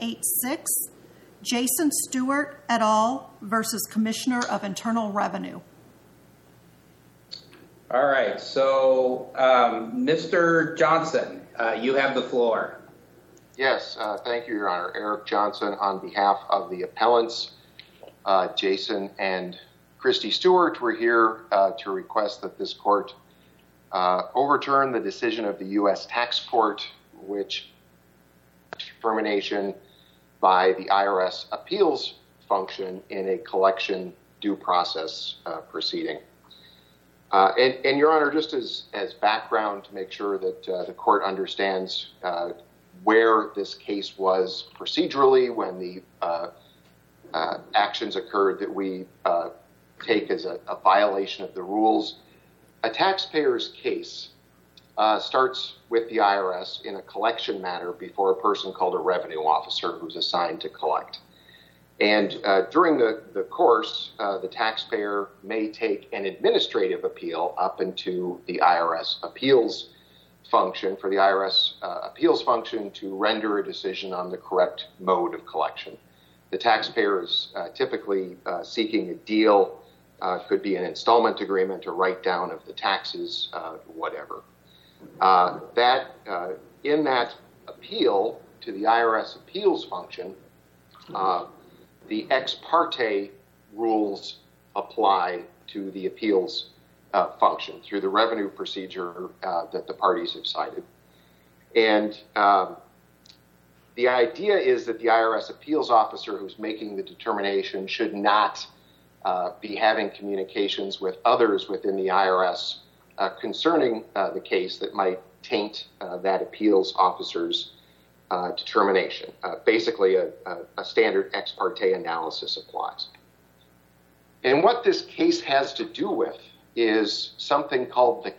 1786, Jason Stewart et al. versus Commissioner of Internal Revenue. All right, so um, Mr. Johnson, uh, you have the floor. Yes, uh, thank you, Your Honor. Eric Johnson on behalf of the appellants, uh, Jason and Christy Stewart. We're here uh, to request that this court uh, overturn the decision of the U.S. Tax Court, which termination by the IRS appeals function in a collection due process uh, proceeding. Uh, and, and, Your Honor, just as, as background to make sure that uh, the court understands uh, where this case was procedurally when the uh, uh, actions occurred that we take as a, a, violation of the rules, a taxpayer's case starts with the IRS in a collection matter before a person called a revenue officer who's assigned to collect. And uh, during the, the course, uh, the taxpayer may take an administrative appeal up into the IRS appeals function for the IRS uh, appeals function to render a decision on the correct mode of collection. The taxpayer is uh, typically uh, seeking a deal, uh, could be an installment agreement, a write down of the taxes, whatever. That in that appeal to the IRS appeals function, the ex parte rules apply to the appeals uh, function through the revenue procedure uh, that the parties have cited. And um, the idea is that the IRS appeals officer who's making the determination should not uh, be having communications with others within the IRS uh, concerning uh, the case that might taint uh, that appeals officer's uh, determination. Uh, basically, a, standard ex parte analysis applies. And what this case has to do with is something called the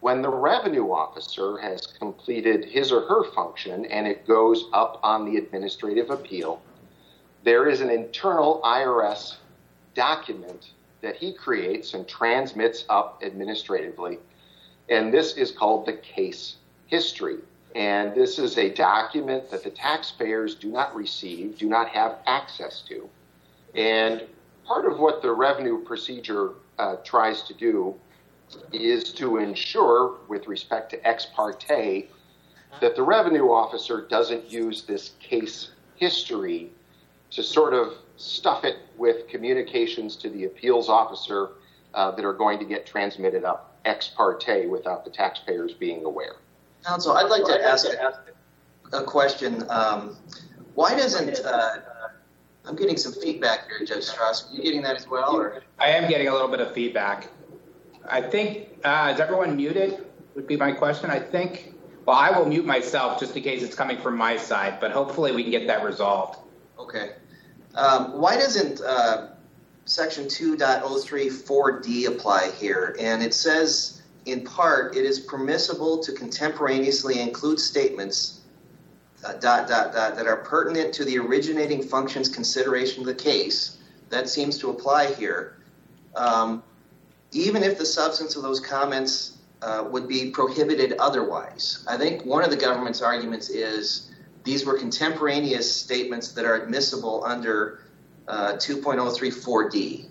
when the revenue officer has completed his or her function and it goes up on the administrative appeal, there is an internal IRS document that he creates and transmits up administratively. And this is called the case history. And this is a document that the taxpayers do not receive, do not have access to. And part of what the revenue procedure uh, tries to do is to ensure, with respect to ex parte, that the revenue officer doesn't use this case history to sort of stuff it with communications to the appeals officer uh, that are going to get transmitted up ex parte without the taxpayers being aware. Counsel, I'd like to ask a question. Um, why doesn't uh, I'm getting some feedback here, Judge Stras. Are you getting that as well? Or? I am getting a little bit of feedback. I think uh, is everyone muted? Would be my question. I think. Well, I will mute myself just in case it's coming from my side, but hopefully we can get that resolved. Okay. Um, why doesn't uh, Section 2.034D apply here? And it says in part, it is permissible to contemporaneously include statements uh, dot, dot, dot, that are pertinent to the originating function's consideration of the case. That seems to apply here. Um, even if the substance of those comments uh, would be prohibited otherwise. I think one of the government's arguments is these were contemporaneous statements that are admissible under uh, 2.034D.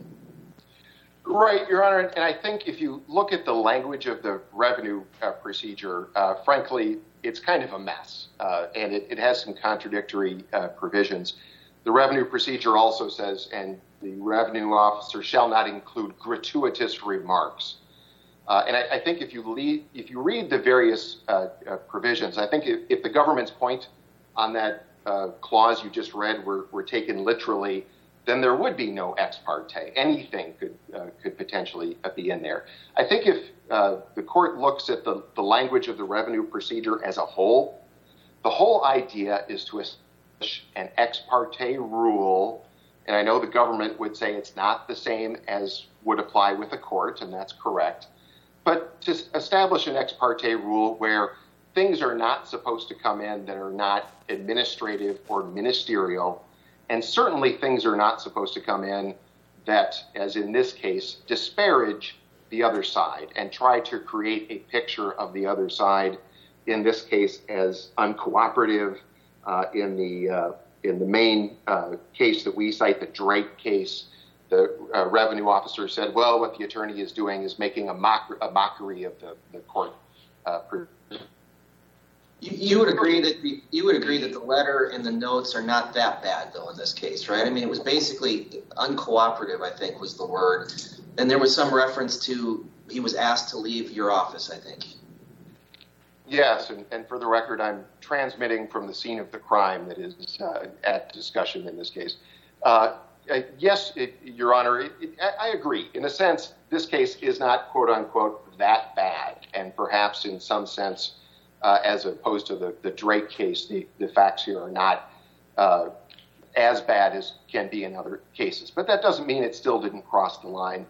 Right, Your Honor. And I think if you look at the language of the revenue uh, procedure, uh, frankly, it's kind of a mess. Uh, and it, it, has some contradictory uh, provisions. The revenue procedure also says, and the revenue officer shall not include gratuitous remarks. Uh, and I, I, think if you, lead, if you read the various uh, provisions, I think if, if, the government's point on that clause you just read were, were taken literally, then there would be no ex parte. Anything could uh, could potentially be in there. I think if uh, the court looks at the, the language of the revenue procedure as a whole, the whole idea is to establish an ex parte rule. And I know the government would say it's not the same as would apply with a court, and that's correct. But to establish an ex parte rule where things are not supposed to come in that are not administrative or ministerial and certainly things are not supposed to come in that, as in this case, disparage the other side and try to create a picture of the other side, in this case, as uncooperative, uh, in the uh, in the main uh, case that we cite, the Drake case. The uh, revenue officer said, "Well, what the attorney is doing is making a, mock- a mockery of the, the court." You, would agree that the, you would agree that the letter and the notes are not that bad, though, in this case, right? I mean, it was basically uncooperative. I think was the word, and there was some reference to he was asked to leave your office. I think. Yes, and, and for the record, I'm transmitting from the scene of the crime that is uh, at discussion in this case. Uh, yes, it, Your Honor, it, it, I agree. In a sense, this case is not quote unquote that bad, and perhaps in some sense, uh, as opposed to the, the Drake case, the, the facts here are not uh, as bad as can be in other cases. But that doesn't mean it still didn't cross the line.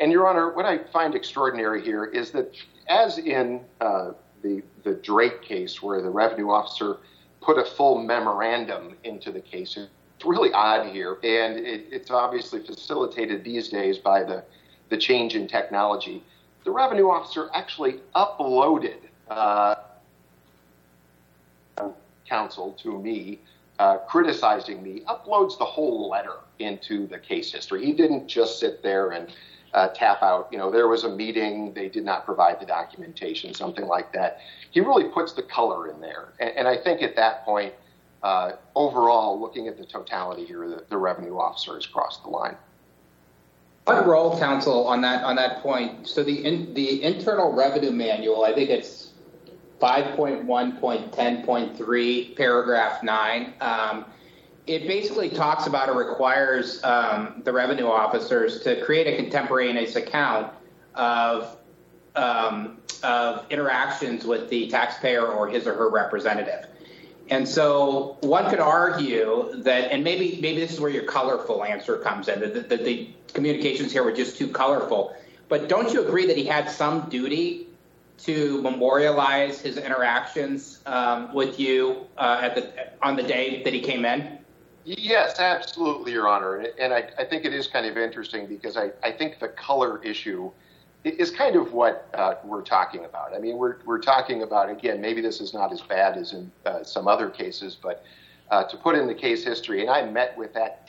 And Your Honor, what I find extraordinary here is that, as in uh, the, the Drake case, where the revenue officer put a full memorandum into the case, it's really odd here, and it, it's obviously facilitated these days by the, the change in technology. The revenue officer actually uploaded uh, counsel to me, uh, criticizing me, uploads the whole letter into the case history. He didn't just sit there and uh, tap out, you know, there was a meeting, they did not provide the documentation, something like that. He really puts the color in there. And, and I think at that point, uh, overall, looking at the totality here, the, the revenue officer has crossed the line. What role, counsel, on that on that point? So the in, the internal revenue manual, I think it's 5.1.10.3, paragraph nine. Um, it basically talks about or requires um, the revenue officers to create a contemporaneous account of um, of interactions with the taxpayer or his or her representative. And so one could argue that, and maybe maybe this is where your colorful answer comes in, that, that the communications here were just too colorful. But don't you agree that he had some duty to memorialize his interactions um, with you uh, at the on the day that he came in? Yes, absolutely, Your Honor. And I, I think it is kind of interesting because I, I think the color issue is kind of what uh, we're talking about. I mean, we're, we're talking about, again, maybe this is not as bad as in uh, some other cases, but uh, to put in the case history, and I met with that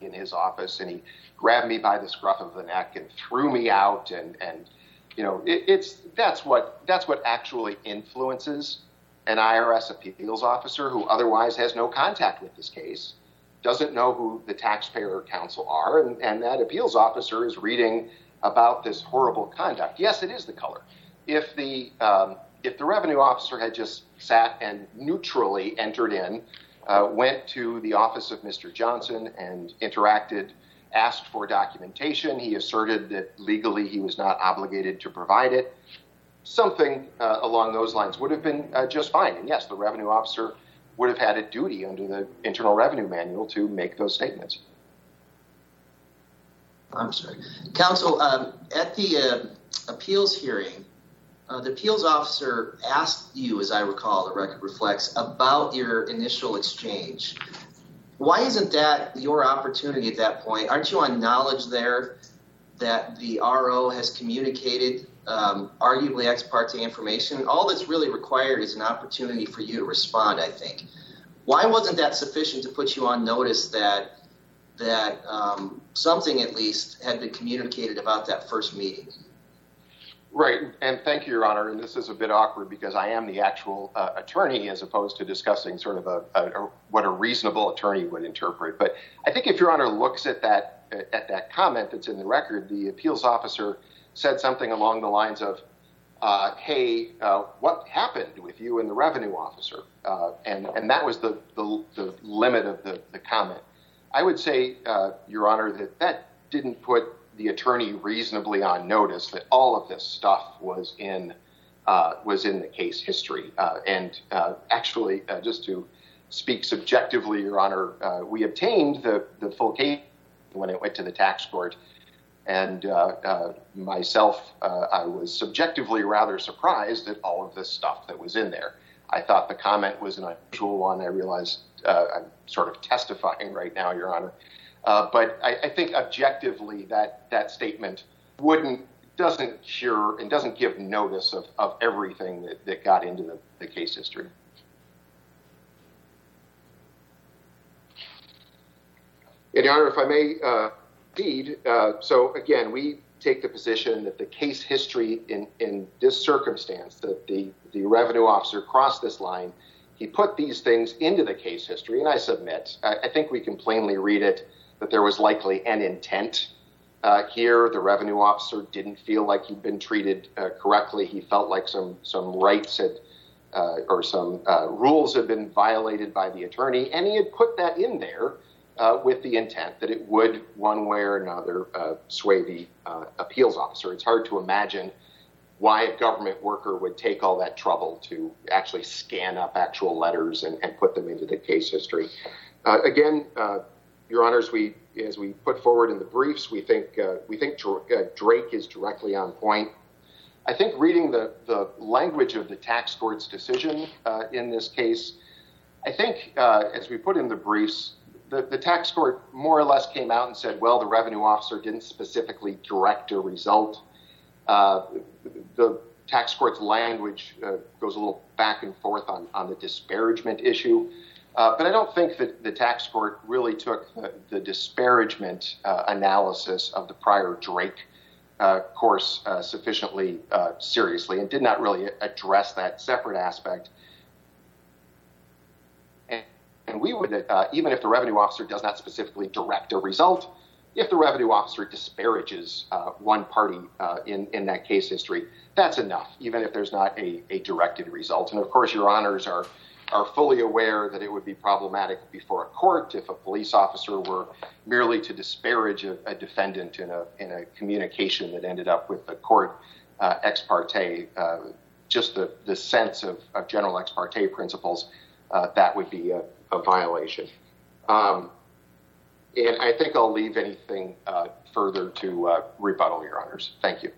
in his office, and he grabbed me by the scruff of the neck and threw me out, and, and you know, it, it's that's what that's what actually influences an IRS appeals officer who otherwise has no contact with this case, doesn't know who the taxpayer counsel are, and, and that appeals officer is reading about this horrible conduct. Yes, it is the color. If the um, if the revenue officer had just sat and neutrally entered in, uh, went to the office of Mr. Johnson and interacted, asked for documentation, he asserted that legally he was not obligated to provide it. Something uh, along those lines would have been uh, just fine. And yes, the revenue officer would have had a duty under the Internal Revenue Manual to make those statements. I'm sorry. Counsel, um, at the uh, appeals hearing, uh, the appeals officer asked you, as I recall, the record reflects, about your initial exchange. Why isn't that your opportunity at that point? Aren't you on knowledge there that the RO has communicated um, arguably ex parte information? All that's really required is an opportunity for you to respond, I think. Why wasn't that sufficient to put you on notice that that um, something at least had been communicated about that first meeting. Right, and thank you, Your Honor. And this is a bit awkward because I am the actual uh, attorney as opposed to discussing sort of a, a, a, what a reasonable attorney would interpret. But I think if Your Honor looks at that at that comment that's in the record, the appeals officer said something along the lines of, uh, "Hey, uh, what happened with you and the revenue officer?" Uh, and and that was the, the, the limit of the, the comment. I would say, uh, Your Honor, that that didn't put the attorney reasonably on notice that all of this stuff was in uh, was in the case history. Uh, and uh, actually, uh, just to speak subjectively, Your Honor, uh, we obtained the the full case when it went to the tax court. And myself, I was subjectively rather surprised at all of this stuff that was in there. I thought the comment was an unusual one. I realized uh, I'm sort of testifying right now, Your Honor. Uh, but I, I, think objectively that that statement wouldn't doesn't cure and doesn't give notice of, of everything that, that got into the, the case history. And Your Honor, if I may, uh, indeed. Uh, so again, we take the position that the case history in, in this circumstance, that the, the revenue officer crossed this line, he put these things into the case history, and I submit, I, I think we can plainly read it that there was likely an intent uh, here. The revenue officer didn't feel like he'd been treated uh, correctly. He felt like some some rights had uh, or some uh, rules had been violated by the attorney, and he had put that in there uh, with the intent that it would, one way or another, uh, sway the appeals officer. It's hard to imagine why a government worker would take all that trouble to actually scan up actual letters and, and put them into the case history. again, your honors, we as we put forward in the briefs, we think uh, we think Drake is directly on point. I think reading the, the language of the tax court's decision uh, in this case, I think, uh, as we put in the briefs, the, the tax court more or less came out and said, well, the revenue officer didn't specifically direct a result. Uh, the tax court's language uh, goes a little back and forth on, on the disparagement issue. Uh, but I don't think that the tax court really took the, the disparagement uh, analysis of the prior Drake uh, course uh, sufficiently uh, seriously and did not really address that separate aspect. And, and we would, uh, even if the revenue officer does not specifically direct a result, if the revenue officer disparages one party in, in that case history, that's enough, even if there's not a, a directed result. And of course, your honors are are fully aware that it would be problematic before a court if a police officer were merely to disparage a, a defendant in a, in a communication that ended up with the court uh, ex parte. Uh, just the, the sense of, of general ex parte principles, uh, that would be a, a violation. Um, and I think I'll leave anything uh, further to uh, rebuttal, Your Honors. Thank you.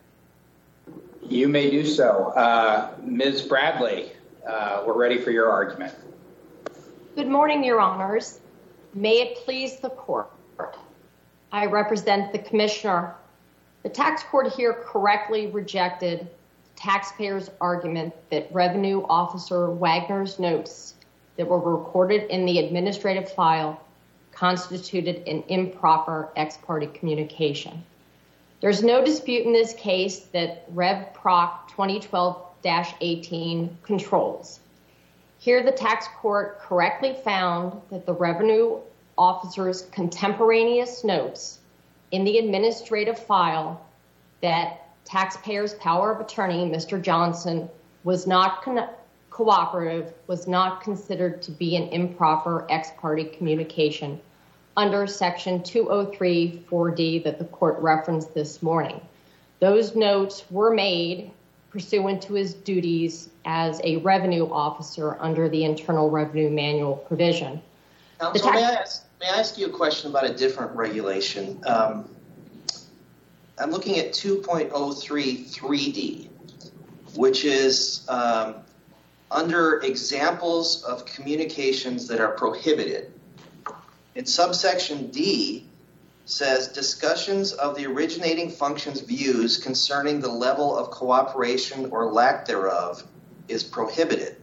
You may do so. Uh, Ms. Bradley. Uh, we're ready for your argument. Good morning, Your Honors. May it please the court. I represent the commissioner. The tax court here correctly rejected taxpayers' argument that revenue officer Wagner's notes that were recorded in the administrative file constituted an improper ex parte communication. There's no dispute in this case that Rev Proc 2012 18 controls. Here, the tax court correctly found that the revenue officer's contemporaneous notes in the administrative file that taxpayer's power of attorney, Mr. Johnson, was not cooperative, was not considered to be an improper ex parte communication under Section 203 4D that the court referenced this morning. Those notes were made pursuant to his duties as a revenue officer under the Internal Revenue Manual provision. Counsel, may, I ask, may I ask you a question about a different regulation? Um, I'm looking at 2.033D, which is um, under examples of communications that are prohibited. In subsection D, says discussions of the originating function's views concerning the level of cooperation or lack thereof is prohibited.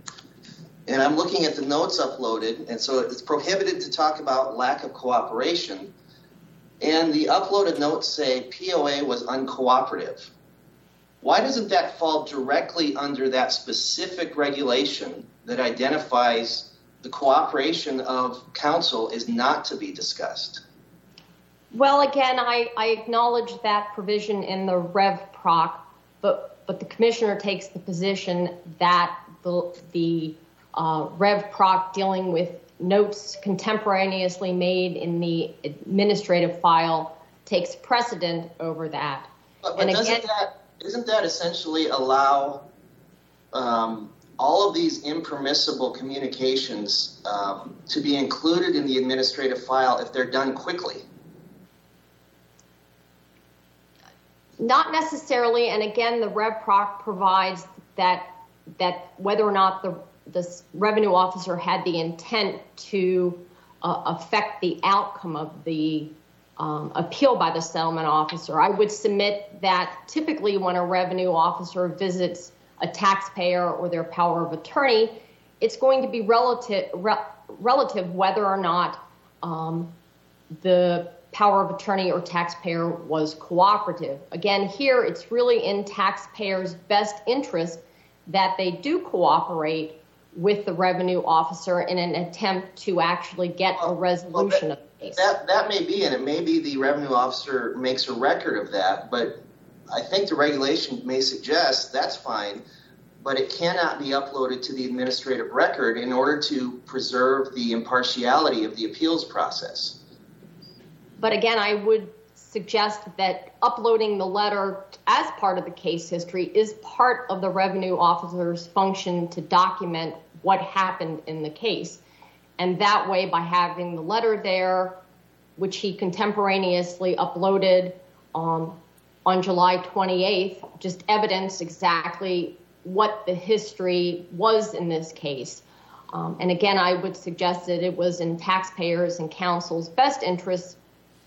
And I'm looking at the notes uploaded, and so it's prohibited to talk about lack of cooperation. And the uploaded notes say POA was uncooperative. Why doesn't that fall directly under that specific regulation that identifies the cooperation of counsel is not to be discussed? Well, again, I, I acknowledge that provision in the Rev Proc, but but the commissioner takes the position that the the uh, Rev Proc dealing with notes contemporaneously made in the administrative file takes precedent over that. But, but and doesn't again, that isn't that essentially allow um, all of these impermissible communications um, to be included in the administrative file if they're done quickly? Not necessarily, and again, the Rev Proc provides that that whether or not the the revenue officer had the intent to uh, affect the outcome of the um, appeal by the settlement officer. I would submit that typically when a revenue officer visits a taxpayer or their power of attorney, it's going to be relative re- relative whether or not um, the power of attorney or taxpayer was cooperative. Again, here it's really in taxpayers' best interest that they do cooperate with the revenue officer in an attempt to actually get a resolution well, that, of the case. That, that may be, and it may be the revenue officer makes a record of that, but I think the regulation may suggest that's fine, but it cannot be uploaded to the administrative record in order to preserve the impartiality of the appeals process. But again, I would suggest that uploading the letter as part of the case history is part of the revenue officer's function to document what happened in the case. And that way, by having the letter there, which he contemporaneously uploaded um, on July 28th, just evidence exactly what the history was in this case. Um, and again, I would suggest that it was in taxpayers and counsel's best interest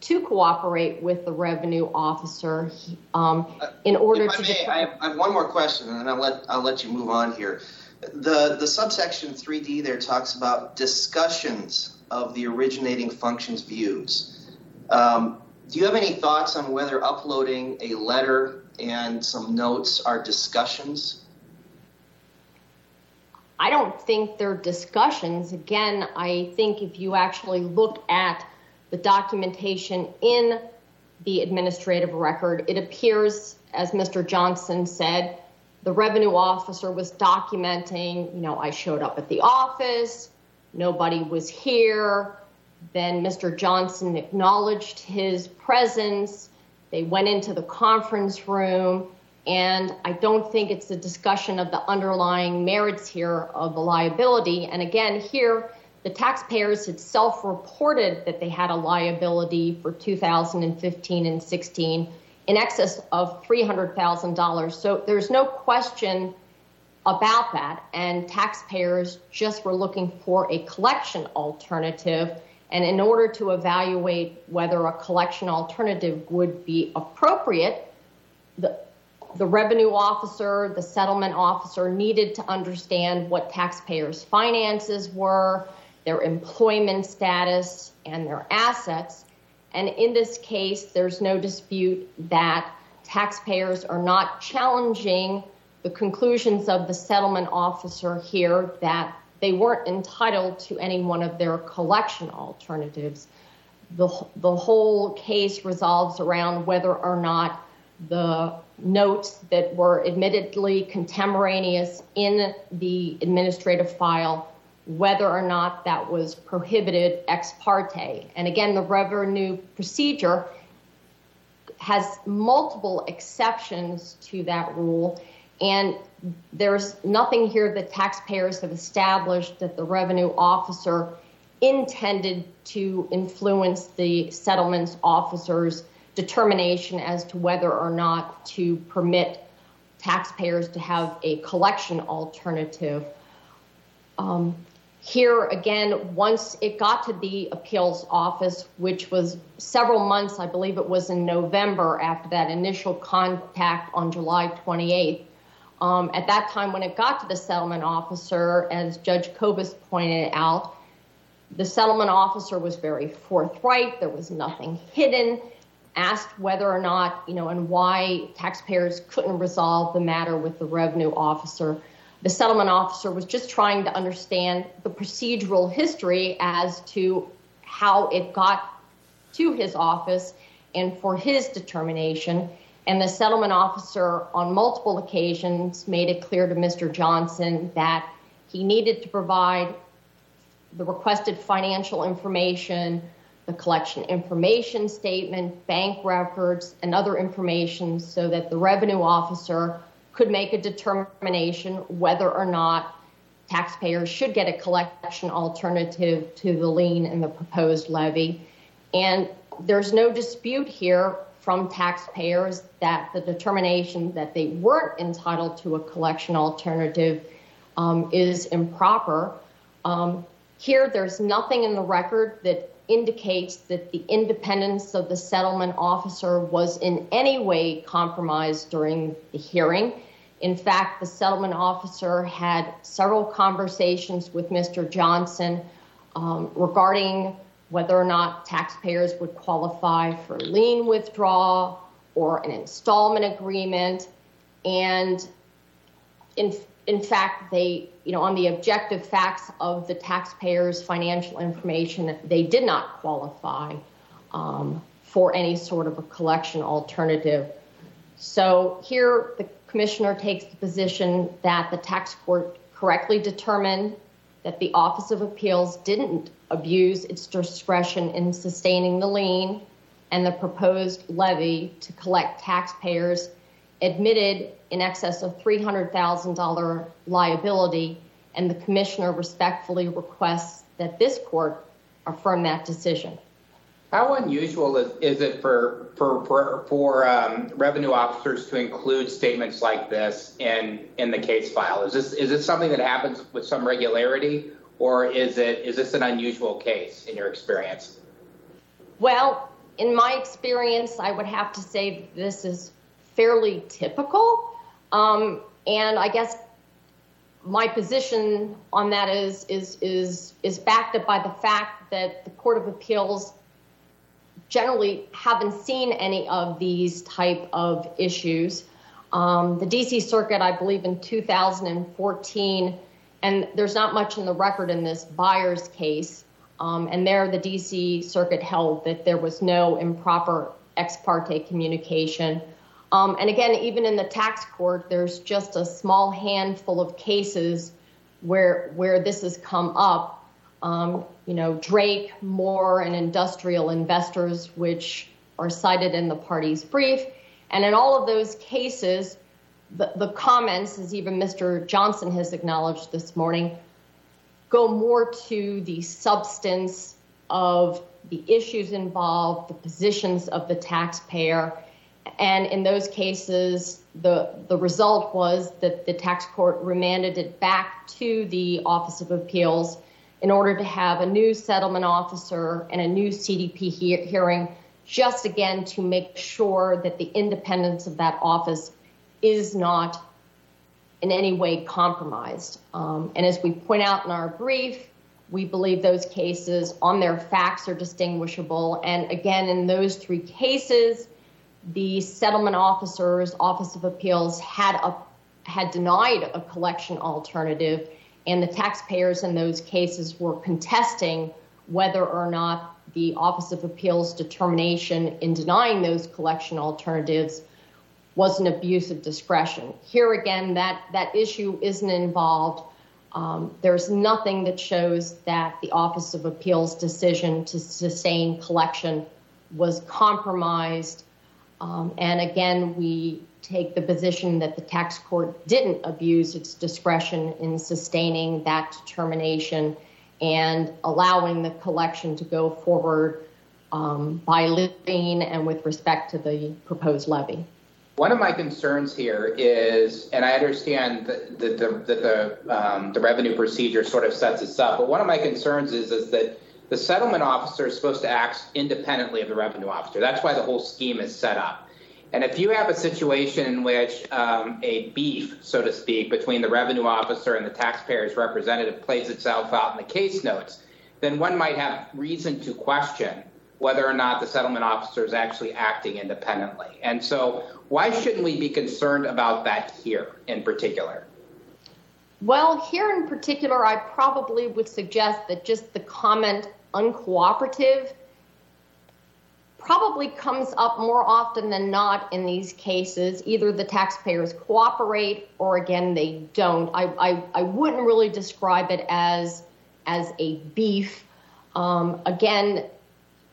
to cooperate with the revenue officer um, in order to. May, I, have, I have one more question, and then I'll let I'll let you move on here. The the subsection 3D there talks about discussions of the originating functions views. Um, do you have any thoughts on whether uploading a letter and some notes are discussions? I don't think they're discussions. Again, I think if you actually look at the documentation in the administrative record, it appears, as Mr. Johnson said, the revenue officer was documenting, you know, I showed up at the office, nobody was here. Then Mr. Johnson acknowledged his presence. They went into the conference room. And I don't think it's a discussion of the underlying merits here of the liability. And again, here, the taxpayers had self-reported that they had a liability for 2015 and 16 in excess of $300,000. So there's no question about that. And taxpayers just were looking for a collection alternative. And in order to evaluate whether a collection alternative would be appropriate, the, the revenue officer, the settlement officer needed to understand what taxpayers' finances were, their employment status, and their assets. And in this case, there's no dispute that taxpayers are not challenging the conclusions of the settlement officer here that they weren't entitled to any one of their collection alternatives. The, the whole case resolves around whether or not the notes that were admittedly contemporaneous in the administrative file whether or not that was prohibited ex parte. And again, the revenue procedure has multiple exceptions to that rule. And there's nothing here that taxpayers have established that the revenue officer intended to influence the settlements officer's determination as to whether or not to permit taxpayers to have a collection alternative. Um, here again, once it got to the appeals office, which was several months, I believe it was in November after that initial contact on July 28th. Um, at that time, when it got to the settlement officer, as Judge Kobes pointed out, the settlement officer was very forthright. There was nothing hidden. Asked whether or not, you know, and why taxpayers couldn't resolve the matter with the revenue officer the settlement officer was just trying to understand the procedural history as to how it got to his office and for his determination. And the settlement officer on multiple occasions made it clear to Mr. Johnson that he needed to provide the requested financial information, the collection information statement, bank records, and other information so that the revenue officer could make a determination whether or not taxpayers should get a collection alternative to the lien and the proposed levy. And there's no dispute here from taxpayers that the determination that they weren't entitled to a collection alternative um, is improper. Um, here, there's nothing in the record that indicates that the independence of the settlement officer was in any way compromised during the hearing. In fact, the settlement officer had several conversations with Mr. Johnson um, regarding whether or not taxpayers would qualify for lien withdrawal or an installment agreement. And in fact, they, you know, on the objective facts of the taxpayers' financial information, they did not qualify um, for any sort of a collection alternative. So here the commissioner takes the position that the tax court correctly determined that the Office of Appeals didn't abuse its discretion in sustaining the lien and the proposed levy to collect taxpayers admitted in excess of $300,000 liability. And the commissioner respectfully requests that this court affirm that decision. How unusual is is it for for for for um, revenue officers to include statements like this in in the case file? Is this is this something that happens with some regularity or is it is this an unusual case in your experience? Well, in my experience, I would have to say this is fairly typical. Um, and I guess my position on that is is is is backed up by the fact that the Court of Appeals generally haven't seen any of these type of issues. Um, the D.C. Circuit, I believe in 2014, and there's not much in the record in this Byers case, um, and there the D.C. Circuit held that there was no improper ex parte communication. Um, and again, even in the tax court, there's just a small handful of cases where where this has come up. Um, you know, Drake, Moore, and industrial investors, which are cited in the party's brief. And in all of those cases, the, the comments, as even Mr. Johnson has acknowledged this morning, go more to the substance of the issues involved, the positions of the taxpayer. And in those cases, the the result was that the tax court remanded it back to the Office of Appeals in order to have a new settlement officer and a new CDP hearing, just again to make sure that the independence of that office is not in any way compromised. Um, and as we point out in our brief, we believe those cases on their facts are distinguishable. And again, in those three cases, the settlement officer's Office of Appeals had had denied a collection alternative, and the taxpayers in those cases were contesting whether or not the Office of Appeals determination in denying those collection alternatives was an abuse of discretion. Here again, that issue isn't involved. Um, there's nothing that shows that the Office of Appeals decision to sustain collection was compromised. Um, and again, we take the position that the tax court didn't abuse its discretion in sustaining that determination and allowing the collection to go forward um, by living and with respect to the proposed levy. One of my concerns here is, and I understand that um, the revenue procedure sort of sets this up, but one of my concerns is, is that the settlement officer is supposed to act independently of the revenue officer. That's why the whole scheme is set up. And if you have a situation in which um, a beef, so to speak, between the revenue officer and the taxpayer's representative plays itself out in the case notes, then one might have reason to question whether or not the settlement officer is actually acting independently. And so why shouldn't we be concerned about that here in particular? Well, here in particular, I probably would suggest that just the comment uncooperative probably comes up more often than not in these cases. Either the taxpayers cooperate or, again, they don't. I I wouldn't really describe it as a beef. Um, again,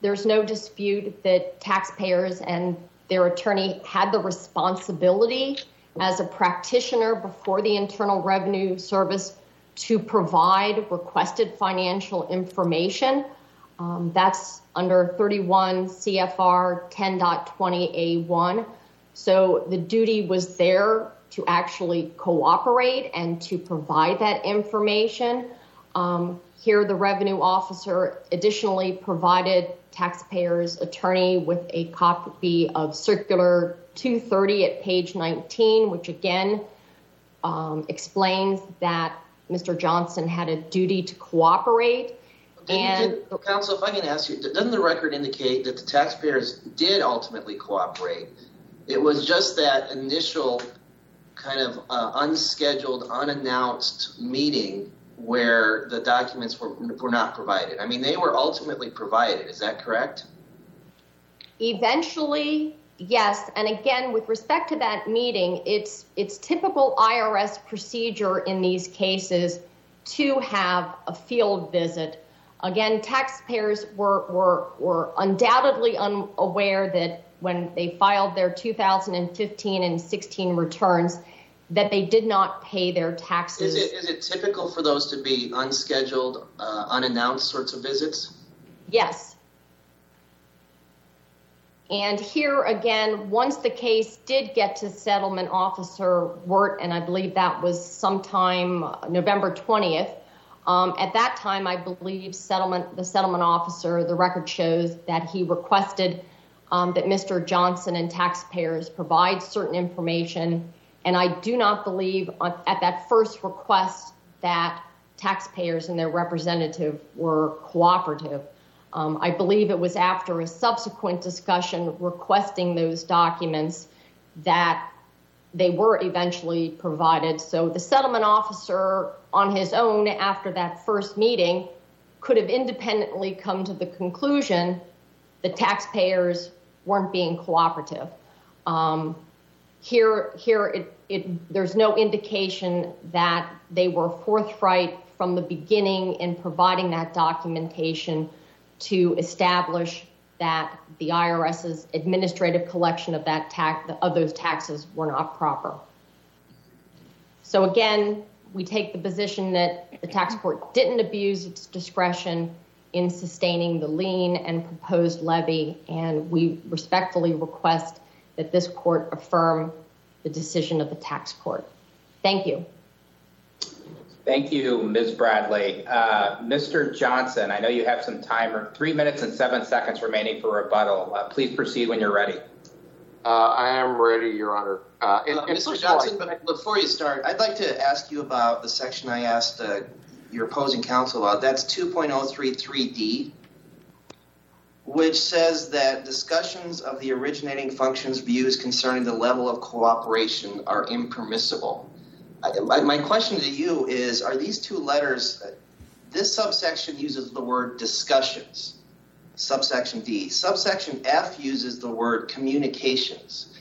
there's no dispute that taxpayers and their attorney had the responsibility as a practitioner before the Internal Revenue Service to provide requested financial information. Um, that's under 31 CFR 10.20A1. So the duty was there to actually cooperate and to provide that information. Um, here, the revenue officer additionally provided taxpayers' attorney with a copy of Circular 230 at page 19, which, again, explains that Mr. Johnson had a duty to cooperate. And Did- Counsel, if I can ask you, doesn't the record indicate that the taxpayers did ultimately cooperate? It was just that initial kind of uh, unscheduled, unannounced meeting where the documents were, were not provided. I mean, they were ultimately provided. Is that correct? Eventually, yes. And again, with respect to that meeting, it's it's typical IRS procedure in these cases to have a field visit. Again, taxpayers were were, were undoubtedly unaware that when they filed their 2015 and 16 returns, that they did not pay their taxes. Is it is it typical for those to be unscheduled, uh, unannounced sorts of visits? Yes. And here again, once the case did get to settlement officer Wirt, and I believe that was sometime November 20th, um, at that time, I believe settlement the settlement officer, the record shows that he requested um, that Mr. Johnson and taxpayers provide certain information. And I do not believe on, at that first request that taxpayers and their representative were cooperative. Um, I believe it was after a subsequent discussion requesting those documents that they were eventually provided. So the settlement officer, on his own, after that first meeting, could have independently come to the conclusion the taxpayers weren't being cooperative. Um, here, here, it, it, there's no indication that they were forthright from the beginning in providing that documentation to establish that the IRS's administrative collection of that tax of those taxes were not proper. So again, we take the position that the tax court didn't abuse its discretion in sustaining the lien and proposed levy, and we respectfully request that this court affirm the decision of the tax court. Thank you. Thank you, Ms. Bradley. Uh, Mr. Johnson, I know you have some time, three minutes and seven seconds remaining for rebuttal. Uh, please proceed when you're ready. Uh, I am ready, Your Honor. Uh, and, Uh, and Mr. first of all, Johnson, but before you start, I'd like to ask you about the section I asked uh, your opposing counsel about. That's 2.033D, which says that discussions of the originating function's views concerning the level of cooperation are impermissible. I, my, question to you is Are these two letters, this subsection uses the word discussions, subsection D. Subsection F uses the word communications.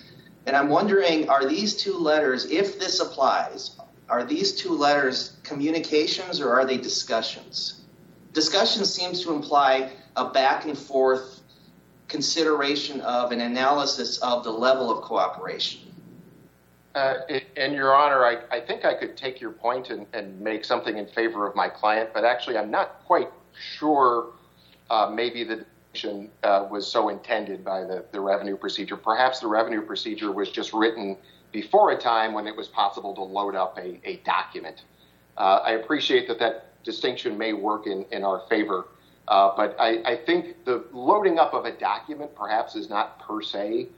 And I'm wondering, are these two letters, if this applies, are these two letters communications or are they discussions? Discussion seems to imply a back and forth consideration of an analysis of the level of cooperation. Uh, and Your Honor, I, I, think I could take your point and, and, make something in favor of my client, but actually, I'm not quite sure. Uh, maybe the decision uh, was so intended by the, the revenue procedure. Perhaps the revenue procedure was just written before a time when it was possible to load up a, a document. Uh, I appreciate that that distinction may work in, in our favor, uh, but I, I, think the loading up of a document perhaps is not per se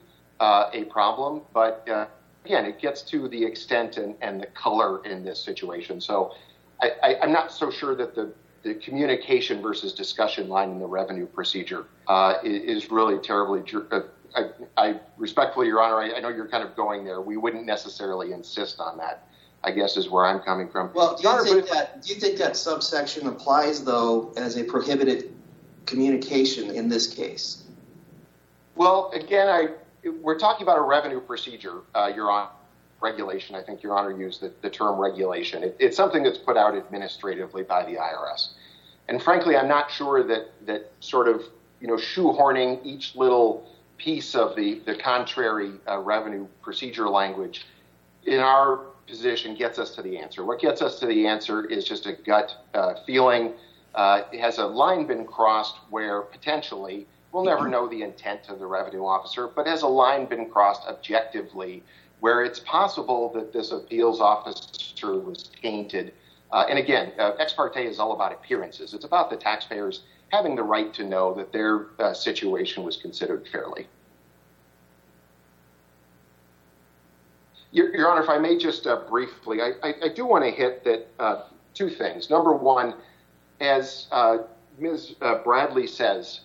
uh, a problem, but again, it gets to the extent and, and the color in this situation. So I, am not so sure that the, the, communication versus discussion line in the revenue procedure uh, is, is, really terribly. Uh, I, I, respectfully, Your Honor, I, I, know you're kind of going there. We wouldn't necessarily insist on that. I guess is where I'm coming from. Well, do you, Honor, think, that, do you think that subsection applies though as a prohibited communication in this case? Well, again, I we're talking about a revenue procedure, uh, Your Honor, regulation. I think Your Honor used the, the term regulation. It, it's something that's put out administratively by the IRS. And frankly, I'm not sure that, that sort of, you know, shoehorning each little piece of the, the contrary uh, revenue procedure language in our position gets us to the answer. What gets us to the answer is just a gut uh, feeling. Uh, has a line been crossed where potentially We'll never know the intent of the revenue officer, but has a line been crossed objectively where it's possible that this appeals officer was tainted? Uh, and again, uh, ex parte is all about appearances. It's about the taxpayers having the right to know that their uh, situation was considered fairly. Your, Your Honor, if I may just uh, briefly, I, I, I, do want to hit that uh, two things. Number one, as uh, Ms. Bradley says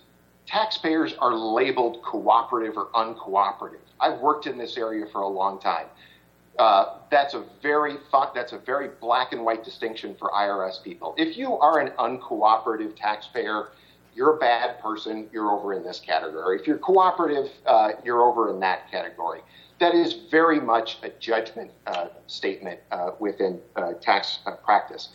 taxpayers are labeled cooperative or uncooperative. I've worked in this area for a long time. Uh, that's a very that's a very black and white distinction for IRS people. If you are an uncooperative taxpayer, you're a bad person. You're over in this category. If you're cooperative, uh, you're over in that category. That is very much a judgment uh, statement uh, within uh, tax uh, practice.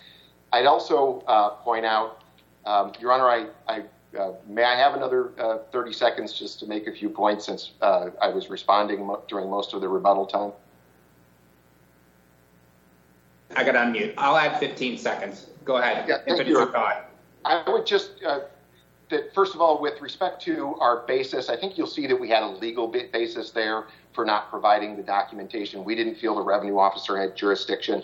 I'd also point out, um, Your Honor, I, I Uh, may I have another uh, 30 seconds just to make a few points since uh, I was responding mo- during most of the rebuttal time. I got unmute. I'll add 15 seconds. Go ahead. Yeah, thank you. I would just uh, that first of all, with respect to our basis, I think you'll see that we had a legal basis there for not providing the documentation. We didn't feel the revenue officer had jurisdiction.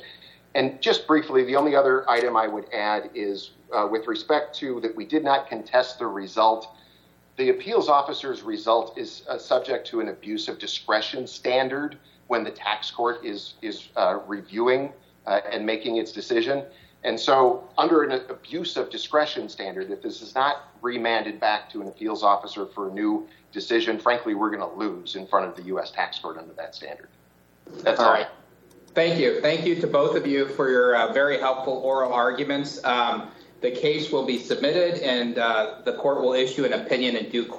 And just briefly, the only other item I would add is uh, with respect to that we did not contest the result. The appeals officer's result is uh, subject to an abuse of discretion standard when the tax court is is uh, reviewing uh, and making its decision. And so, under an abuse of discretion standard, if this is not remanded back to an appeals officer for a new decision, frankly, we're going to lose in front of the U.S. tax court under that standard. That's all, All right. Thank you. Thank you to both of you for your uh, very helpful oral arguments. Um, the case will be submitted and uh, the court will issue an opinion in due course.